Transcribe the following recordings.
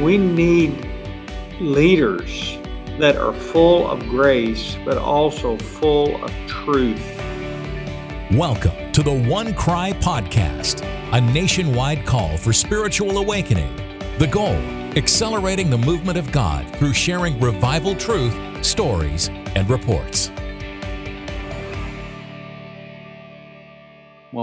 We need leaders that are full of grace, but also full of truth. Welcome to the OneCry Podcast, a nationwide call for spiritual awakening. The goal accelerating the movement of God through sharing revival truth, stories, and reports.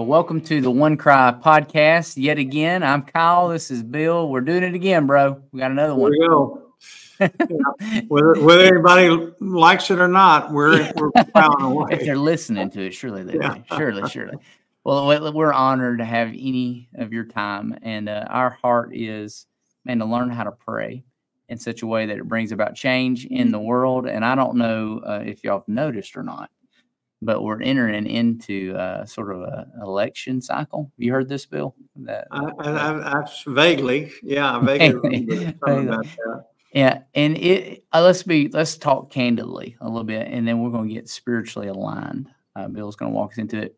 Well, welcome to the OneCry podcast. Yet again, I'm Kyle. This is Bill. We're doing it again, bro. We got another one. We go. yeah. whether, whether anybody likes it or not, we're we're plowing away. if they're listening to it, surely they yeah. do. Surely, surely. Well, we're honored to have any of your time, and uh, our heart is, man, to learn how to pray in such a way that it brings about change in the world. And I don't know uh, if y'all have noticed or not, but we're entering into uh, sort of an election cycle. You heard this, Bill? That, I, I, I vaguely, yeah, vaguely Yeah, and it uh, let's be let's talk candidly a little bit, and then we're going to get spiritually aligned. Uh, Bill's going to walk us into it.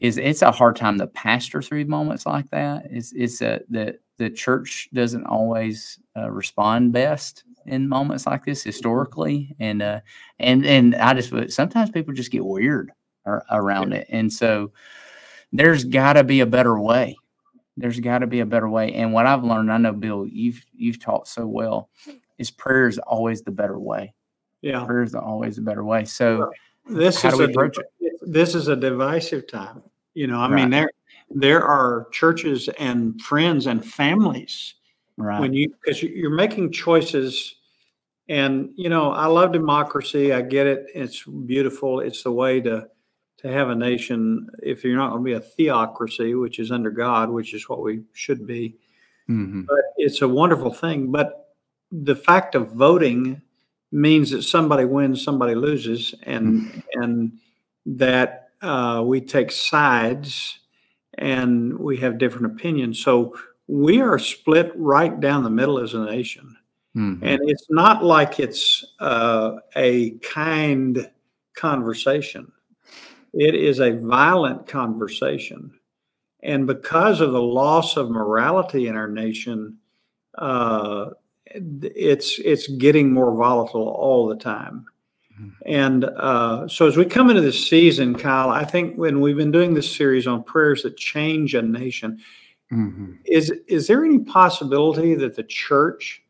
Is it's a hard time to pastor through moments like that. It's it's a the the church doesn't always uh, respond best in moments like this historically, and uh, and and I just sometimes people just get weird around it, and so there's got to be a better way. There's got to be a better way. And what I've learned, I know Bill, you've you've taught so well, is prayer is always the better way. Yeah, prayer is always the better way. So this how is do we approach it? This is a divisive time. You know, I right. mean there there are churches and friends and families right when you because you're making choices and you know i love democracy i get it it's beautiful it's the way to to have a nation if you're not going to be a theocracy which is under god which is what we should be mm-hmm. but it's a wonderful thing but the fact of voting means that somebody wins somebody loses and mm-hmm. and that uh, we take sides and we have different opinions so we are split right down the middle as a nation Mm-hmm. And it's not like it's uh, a kind conversation, it is a violent conversation. And because of the loss of morality in our nation, uh, it's it's getting more volatile all the time. Mm-hmm. And uh, so, as we come into this season, Kyle, I think when we've been doing this series on prayers that change a nation, mm-hmm. is is there any possibility that the church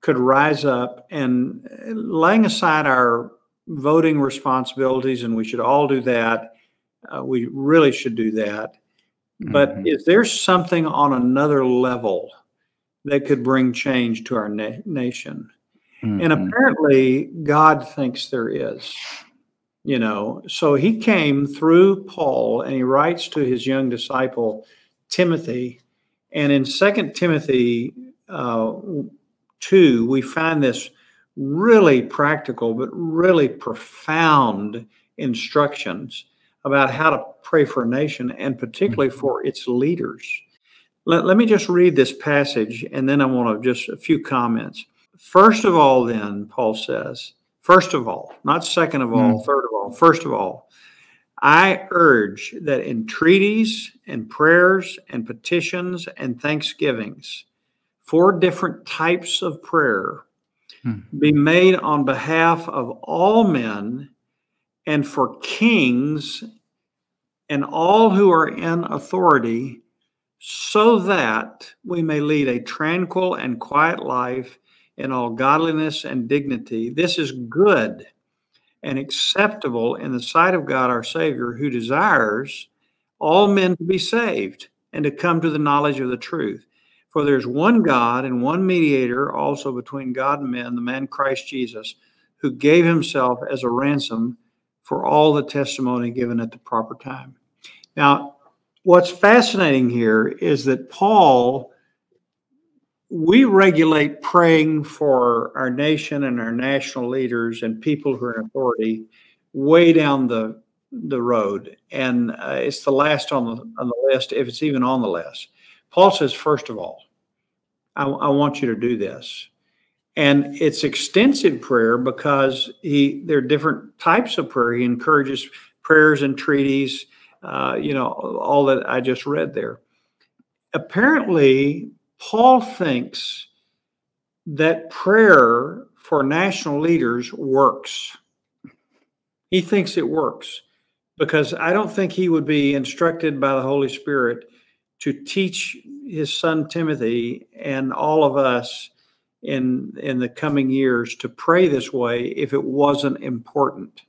could rise up and uh, laying aside our voting responsibilities, and we should all do that. Uh, we really should do that. Mm-hmm. But is there something on another level that could bring change to our na- nation? Mm-hmm. And apparently, God thinks there is. You know, so he came through Paul and he writes to his young disciple, Timothy. And in Second Timothy, uh, 2, we find this really practical but really profound instructions about how to pray for a nation and particularly mm-hmm. for its leaders. Let, let me just read this passage and then I want to just a few comments. First of all, then, Paul says, first of all, not second of all, mm. third of all, first of all, I urge that entreaties and prayers and petitions and thanksgivings four different types of prayer hmm. be made on behalf of all men and for kings and all who are in authority, so that we may lead a tranquil and quiet life in all godliness and dignity. This is good and acceptable in the sight of God our Savior, who desires all men to be saved and to come to the knowledge of the truth. For there's one God and one mediator also between God and men, the man Christ Jesus, who gave himself as a ransom for all the testimony given at the proper time. Now, what's fascinating here is that Paul, we regulate praying for our nation and our national leaders and people who are in authority way down the the road, and uh, it's the last on the on the list if it's even on the list. Paul says, first of all, I, I want you to do this. And it's extensive prayer because he there are different types of prayer. He encourages prayers and treaties, uh, you know, all that I just read there. Apparently, Paul thinks that prayer for national leaders works. He thinks it works because I don't think he would be instructed by the Holy Spirit to teach his son Timothy and all of us in in the coming years to pray this way if it wasn't important.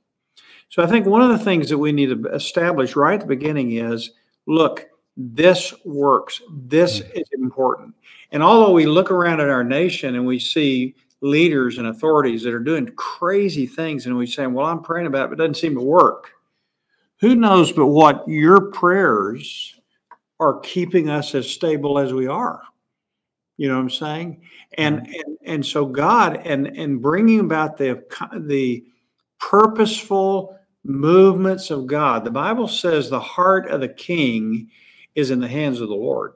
So I think one of the things that we need to establish right at the beginning is look, this works. This mm. is important. And although we look around at our nation and we see leaders and authorities that are doing crazy things and we say, well, I'm praying about it, but it doesn't seem to work. Who knows but what your prayers are keeping us as stable as we are? You know what I'm saying? And mm-hmm. and, and so God and and bringing about the the purposeful movements of God. The Bible says the heart of the king is in the hands of the Lord,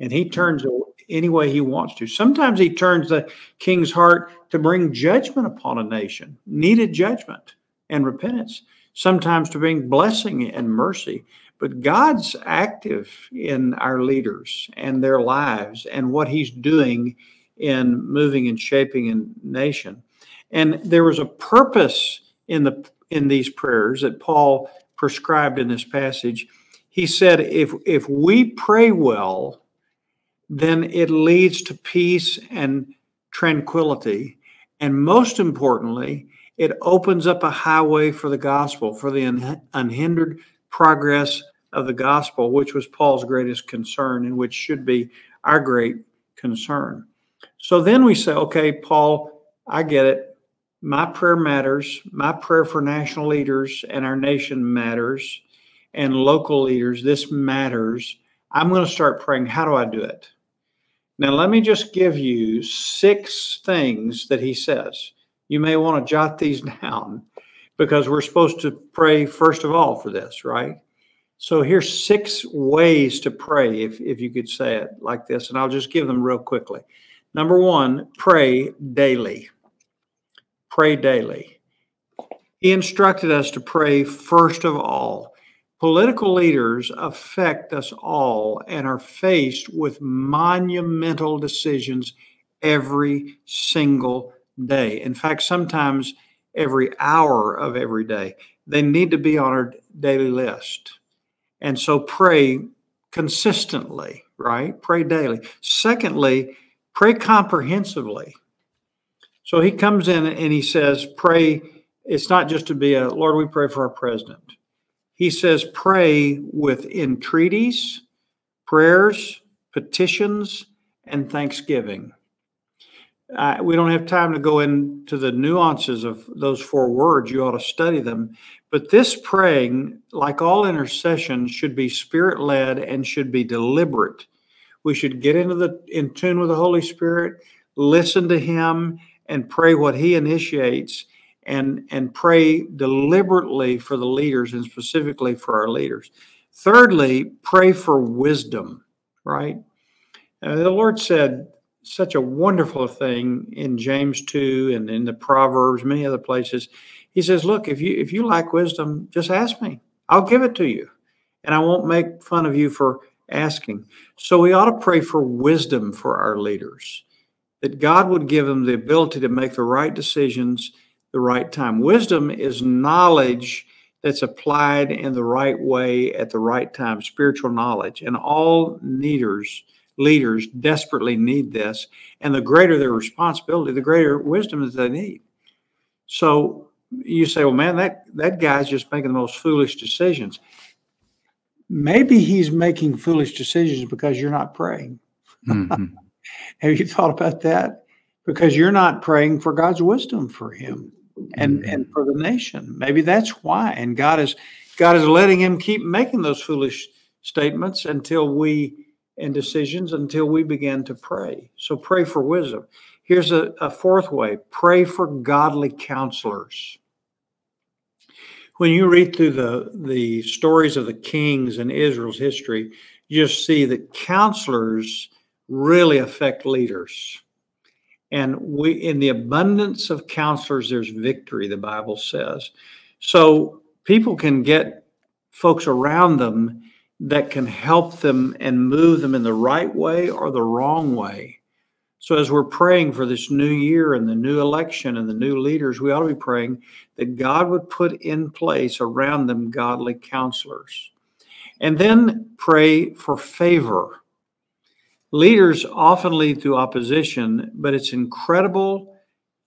and He hmm. turns any way He wants to. Sometimes He turns the king's heart to bring judgment upon a nation, needed judgment and repentance. Sometimes to bring blessing and mercy. But God's active in our leaders and their lives and what He's doing in moving and shaping a nation. And there was a purpose in the in these prayers that Paul prescribed in this passage. He said, if if we pray well, then it leads to peace and tranquility. And most importantly, it opens up a highway for the gospel, for the unhindered progress of the gospel, which was Paul's greatest concern and which should be our great concern. So then we say, okay, Paul, I get it. My prayer matters. My prayer for national leaders and our nation matters, and local leaders, this matters. I'm going to start praying. How do I do it? Now, let me just give you six things that he says. You may want to jot these down because we're supposed to pray first of all for this, right? So here's six ways to pray, if, if you could say it like this, and I'll just give them real quickly. Number one, pray daily. Pray daily. He instructed us to pray first of all. Political leaders affect us all and are faced with monumental decisions every single day. In fact, sometimes every hour of every day. They need to be on our daily list. And so pray consistently, right? Pray daily. Secondly, pray comprehensively. So he comes in and he says, pray. It's not just to be a Lord, we pray for our president. He says, pray with entreaties, prayers, petitions, and thanksgiving. Uh, we don't have time to go into the nuances of those four words. You ought to study them. But this praying, like all intercession, should be spirit led and should be deliberate. We should get into the in tune with the Holy Spirit, listen to Him, and pray what He initiates, and and pray deliberately for the leaders and specifically for our leaders. Thirdly, pray for wisdom. Right. Uh, the Lord said such a wonderful thing in James 2 and in the Proverbs, many other places. He says, Look, if you if you lack wisdom, just ask me. I'll give it to you. And I won't make fun of you for asking. So we ought to pray for wisdom for our leaders, that God would give them the ability to make the right decisions the right time. Wisdom is knowledge that's applied in the right way at the right time, spiritual knowledge. And all leaders leaders desperately need this. And the greater their responsibility, the greater wisdom that they need. So you say, well, man, that, that guy's just making the most foolish decisions. Maybe he's making foolish decisions because you're not praying. Mm-hmm. Have you thought about that? Because you're not praying for God's wisdom for him and mm-hmm. and for the nation. Maybe that's why. And God is God is letting him keep making those foolish statements until we and decisions until we begin to pray. So pray for wisdom. Here's a, a fourth way pray for godly counselors. When you read through the, the stories of the kings in Israel's history, you just see that counselors really affect leaders. And we in the abundance of counselors, there's victory, the Bible says. So people can get folks around them that can help them and move them in the right way or the wrong way. So, as we're praying for this new year and the new election and the new leaders, we ought to be praying that God would put in place around them godly counselors. And then pray for favor. Leaders often lead through opposition, but it's incredible.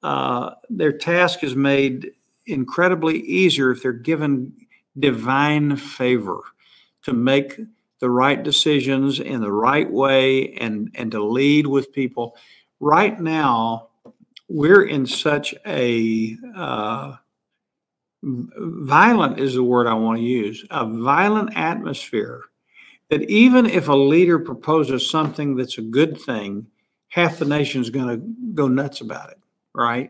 Uh, their task is made incredibly easier if they're given divine favor to make the right decisions in the right way and and to lead with people right now we're in such a uh, violent is the word i want to use a violent atmosphere that even if a leader proposes something that's a good thing half the nation's going to go nuts about it right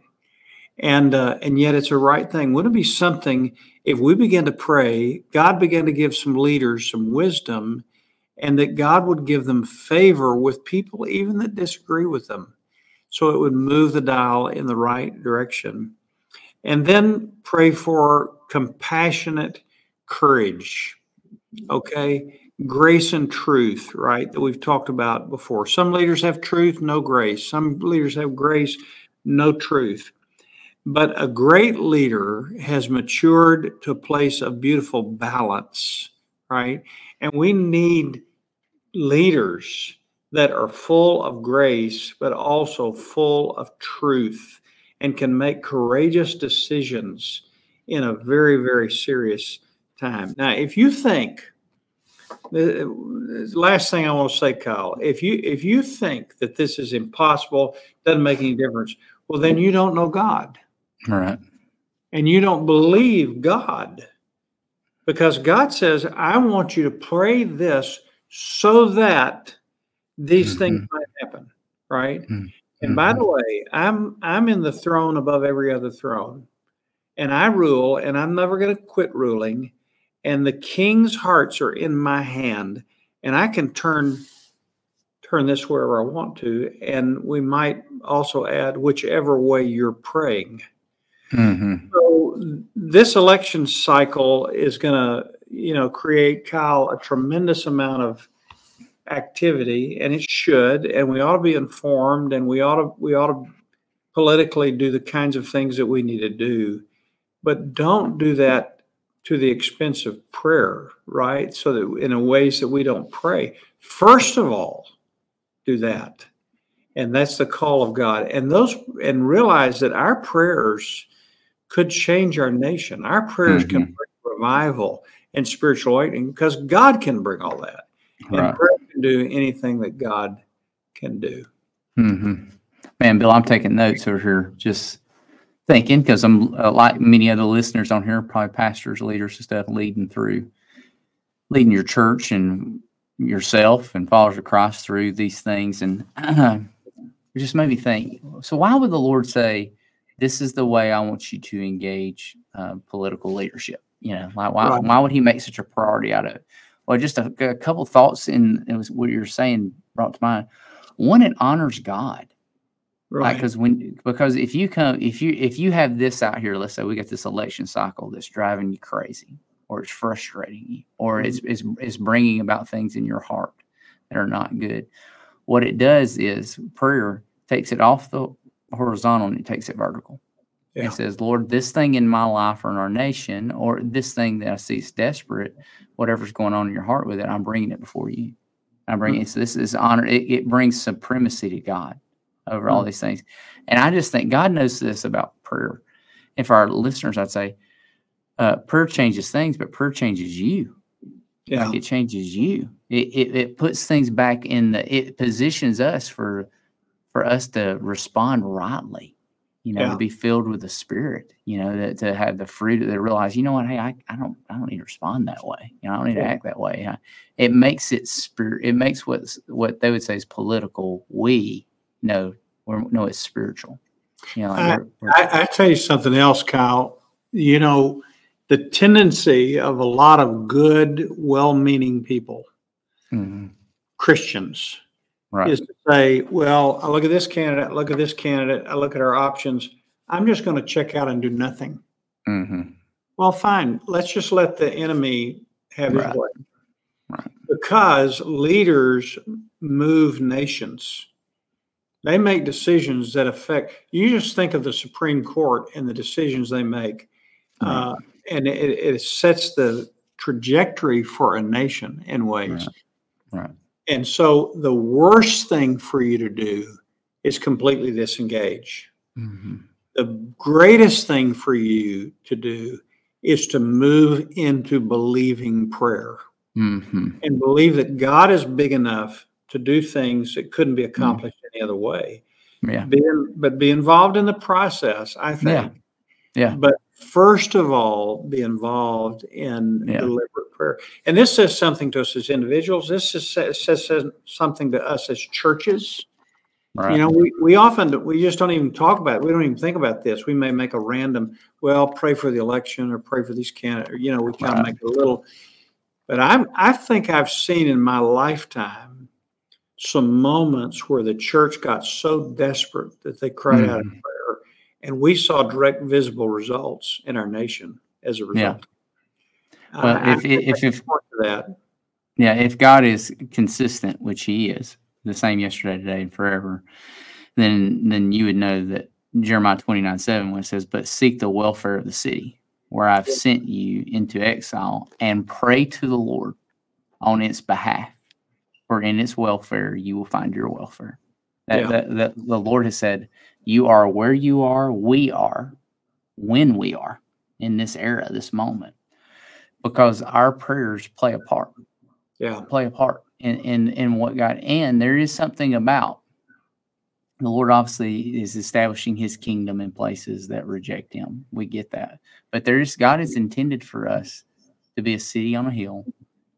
and uh, and yet it's a right thing wouldn't it be something if we begin to pray, God began to give some leaders some wisdom, and that God would give them favor with people even that disagree with them. So it would move the dial in the right direction. And then pray for compassionate courage. Okay. Grace and truth, right? That we've talked about before. Some leaders have truth, no grace. Some leaders have grace, no truth. But a great leader has matured to a place of beautiful balance, right? And we need leaders that are full of grace, but also full of truth and can make courageous decisions in a very, very serious time. Now, if you think, the last thing I want to say, Kyle, if you if you think that this is impossible, doesn't make any difference, well, then you don't know God. Right. And you don't believe God because God says, I want you to pray this so that these mm-hmm. things might happen. Right. Mm-hmm. And by the way, I'm I'm in the throne above every other throne. And I rule, and I'm never going to quit ruling. And the king's hearts are in my hand, and I can turn turn this wherever I want to. And we might also add whichever way you're praying. Mm-hmm. So this election cycle is going to, you know, create Kyle a tremendous amount of activity, and it should, and we ought to be informed, and we ought to we ought to politically do the kinds of things that we need to do, but don't do that to the expense of prayer, right? So that in a ways that we don't pray. First of all, do that. And that's the call of God. And those and realize that our prayers could change our nation. Our prayers mm-hmm. can bring revival and spiritual awakening because God can bring all that. Right. And prayer can do anything that God can do. Mm-hmm. Man, Bill, I'm taking notes over here, just thinking because I'm uh, like many other listeners on here, probably pastors, leaders, and stuff, leading through, leading your church and yourself and followers of Christ through these things, and uh, it just made me think. So, why would the Lord say? this is the way I want you to engage uh, political leadership. You know, like why, right. why would he make such a priority out of it? Well, just a, a couple thoughts in it was what you're saying brought to mind. One, it honors God. Right. Because like, when because if you come if you if you have this out here, let's say we got this election cycle that's driving you crazy, or it's frustrating you, or mm-hmm. it's, it's it's bringing about things in your heart that are not good. What it does is prayer takes it off the horizontal and it takes it vertical. Yeah. It says, Lord, this thing in my life or in our nation, or this thing that I see is desperate, whatever's going on in your heart with it, I'm bringing it before you. I'm bringing mm-hmm. it. So this is honor. It, it, brings supremacy to God over all these things. And I just think God knows this about prayer. And for our listeners, I'd say uh, prayer changes things, but prayer changes you. Yeah. Like it changes you. It, it, it puts things back in the, it positions us for for us to respond rightly, you know, yeah. to be filled with the spirit, you know, that to have the fruit to realize, you know what, hey, I, I don't I don't need to respond that way. You know, I don't need yeah. to act that way. It makes it spirit it makes what what they would say is political we know or no, it's spiritual. You know, I, I, I tell you something else, Kyle. You know, the tendency of a lot of good, well meaning people, mm-hmm. Christians, right. is to say, well, I look at this candidate, I look at this candidate, I look at our options. I'm just going to check out and do nothing. Mm-hmm. Well, fine. Let's just let the enemy have right. his way. Right. Because leaders move nations. They make decisions that affect. You just think of the Supreme Court and the decisions they make, uh, and it, it sets the trajectory for a nation in ways. Right. Right. And so the worst thing for you to do is completely disengage. hmm The greatest thing for you to do is to move into believing prayer hmm and believe that God is big enough to do things that couldn't be mm. accomplished any other way. Yeah. Be in, but be involved in the process, I think. Yeah. yeah. But first of all, be involved in Yeah. deliberate prayer. And this says something to us as individuals. This is, says, says something to us as churches. Right. You know, we, we often we just don't even talk about it. We don't even think about this. We may make a random, well, pray for the election or pray for these candidates. You know, we kind of make a little. But I'm I think I've seen in my lifetime some moments where the church got so desperate that they cried out in mm-hmm. prayer, and we saw direct visible results in our nation as a result. Yeah. Well, if- if- if- that. Yeah, if God is consistent, which He is, the same yesterday, today, and forever, then then you would know that Jeremiah twenty nine seven, when it says, "But seek the welfare of the city, where I've Yeah. sent you into exile, and pray to the Lord on its behalf, for in its welfare you will find your welfare." That, Yeah. that, that the Lord has said, "You are where you are, we are, when we are in this era, this moment." Because our prayers play a part Yeah, play a part in, in in what God and there is something about the Lord obviously is establishing his kingdom in places that reject him. We get that. But there is God is intended for us to be a city on a hill,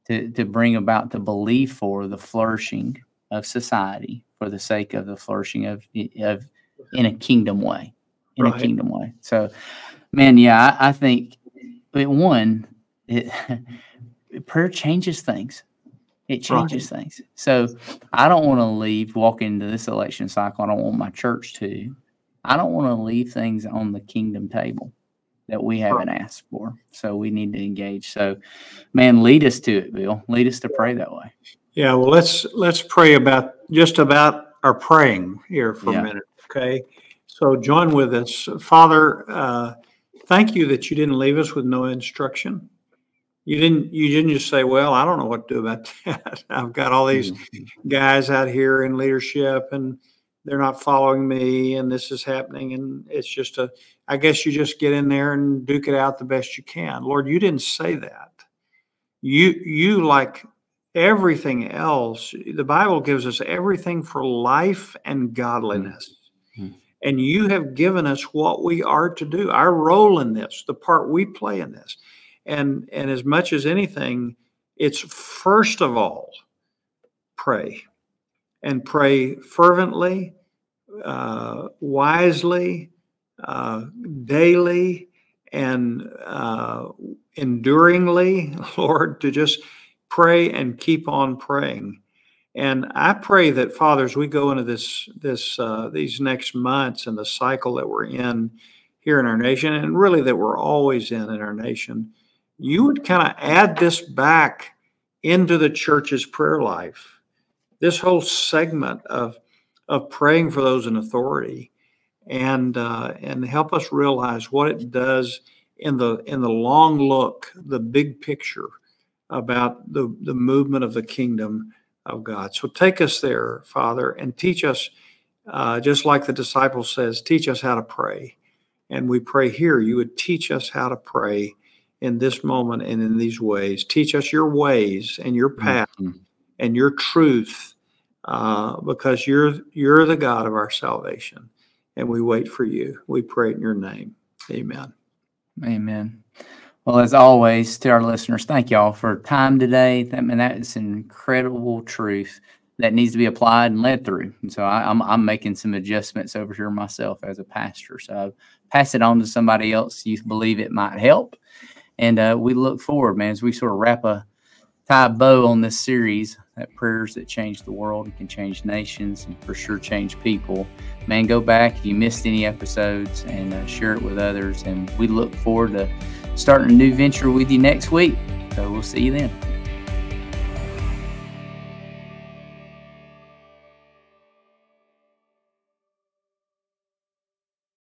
to, to bring about the belief for the flourishing of society for the sake of the flourishing of of in a kingdom way. In Right. a kingdom way. So man, yeah, I, I think it one, it prayer changes things. It changes things. So I don't want to leave, walk into this election cycle. I don't want my church to. I don't want to leave things on the kingdom table that we haven't asked for. So we need to engage. So, man, lead us to it, Bill. Lead us to pray that way. Yeah, well, let's let's pray about just about our praying here for Yeah. a minute, okay? So join with us, Father. Uh, thank you that you didn't leave us with no instruction. You didn't. You didn't just say, "Well, I don't know what to do about that. I've got all these guys out here in leadership, and they're not following me, and this is happening, and it's just a i guess you just get in there and duke it out the best you can. Lord, you didn't say that. You you like everything else, the Bible gives us everything for life and godliness. Mhm. And you have given us what we are to do, our role in this, the part we play in this. And and as much as anything, it's first of all pray and pray fervently, uh, wisely, uh, daily, and uh, enduringly, Lord, to just pray and keep on praying. And I pray that fathers, we go into this this uh, these next months and the cycle that we're in here in our nation, and really that we're always in in our nation. You would kind of add this back into the church's prayer life. This whole segment of of praying for those in authority, and uh, and help us realize what it does in the in the long look, the big picture about the the movement of the kingdom of God. So take us there, Father, and teach us, uh, just like the disciple says, teach us how to pray. And we pray here, you would teach us how to pray in this moment and in these ways. Teach us your ways and your path Mhm. and your truth, uh, because you're you're the God of our salvation, and we wait for you. We pray in your name. Amen. Amen. Well, as always, to our listeners, thank y'all for time today. I mean, that is an incredible truth that needs to be applied and led through. And so I, I'm, I'm making some adjustments over here myself as a pastor. So I pass it on to somebody else you believe it might help. And uh, we look forward, man, as we sort of wrap a tie bow on this series that prayers that change the world and can change nations and for sure change people. Man, go back if you missed any episodes and uh, share it with others. And we look forward to starting a new venture with you next week. So we'll see you then.